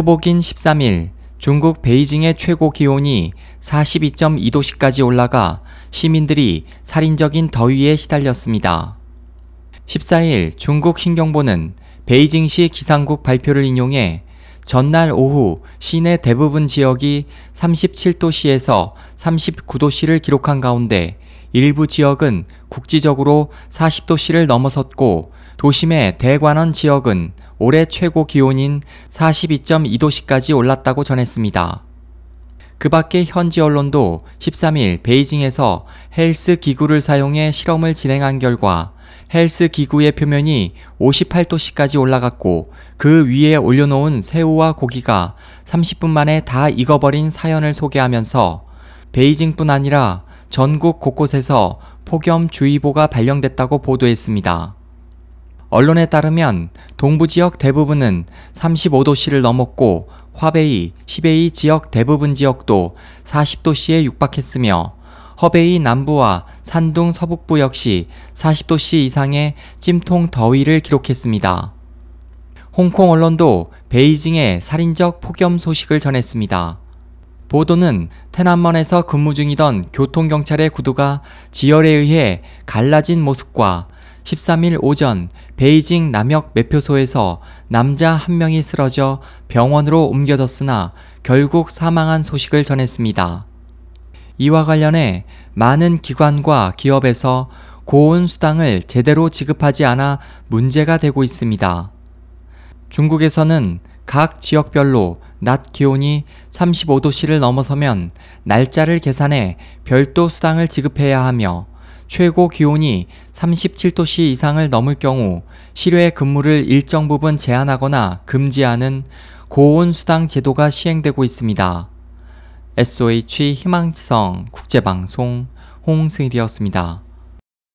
초복인 13일 중국 베이징의 최고 기온이 42.2도씨까지 올라가 시민들이 살인적인 더위에 시달렸습니다. 14일 중국 신경보는 베이징시 기상국 발표를 인용해 전날 오후 시내 대부분 지역이 37도씨에서 39도씨를 기록한 가운데 일부 지역은 국지적으로 40도씨를 넘어섰고 도심의 대관원 지역은 올해 최고 기온인 42.2도씨까지 올랐다고 전했습니다. 그 밖에 현지 언론도 13일 베이징에서 헬스 기구를 사용해 실험을 진행한 결과 헬스 기구의 표면이 58도씨까지 올라갔고 그 위에 올려놓은 새우와 고기가 30분 만에 다 익어버린 사연을 소개하면서 베이징뿐 아니라 전국 곳곳에서 폭염주의보가 발령됐다고 보도했습니다. 언론에 따르면 동부 지역 대부분은 35도씨를 넘었고 화베이, 시베이 지역 대부분 지역도 40도씨에 육박했으며 허베이 남부와 산둥 서북부 역시 40도씨 이상의 찜통 더위를 기록했습니다. 홍콩 언론도 베이징의 살인적 폭염 소식을 전했습니다. 보도는 테난먼에서 근무 중이던 교통경찰의 구두가 지열에 의해 갈라진 모습과 13일 오전 베이징 남역 매표소에서 남자 한 명이 쓰러져 병원으로 옮겨졌으나 결국 사망한 소식을 전했습니다. 이와 관련해 많은 기관과 기업에서 고온 수당을 제대로 지급하지 않아 문제가 되고 있습니다. 중국에서는 각 지역별로 낮 기온이 35도씨를 넘어서면 날짜를 계산해 별도 수당을 지급해야 하며 최고 기온이 37도씨 이상을 넘을 경우 실외 근무를 일정 부분 제한하거나 금지하는 고온 수당 제도가 시행되고 있습니다. SOH 희망지성 국제방송 홍승일이었습니다.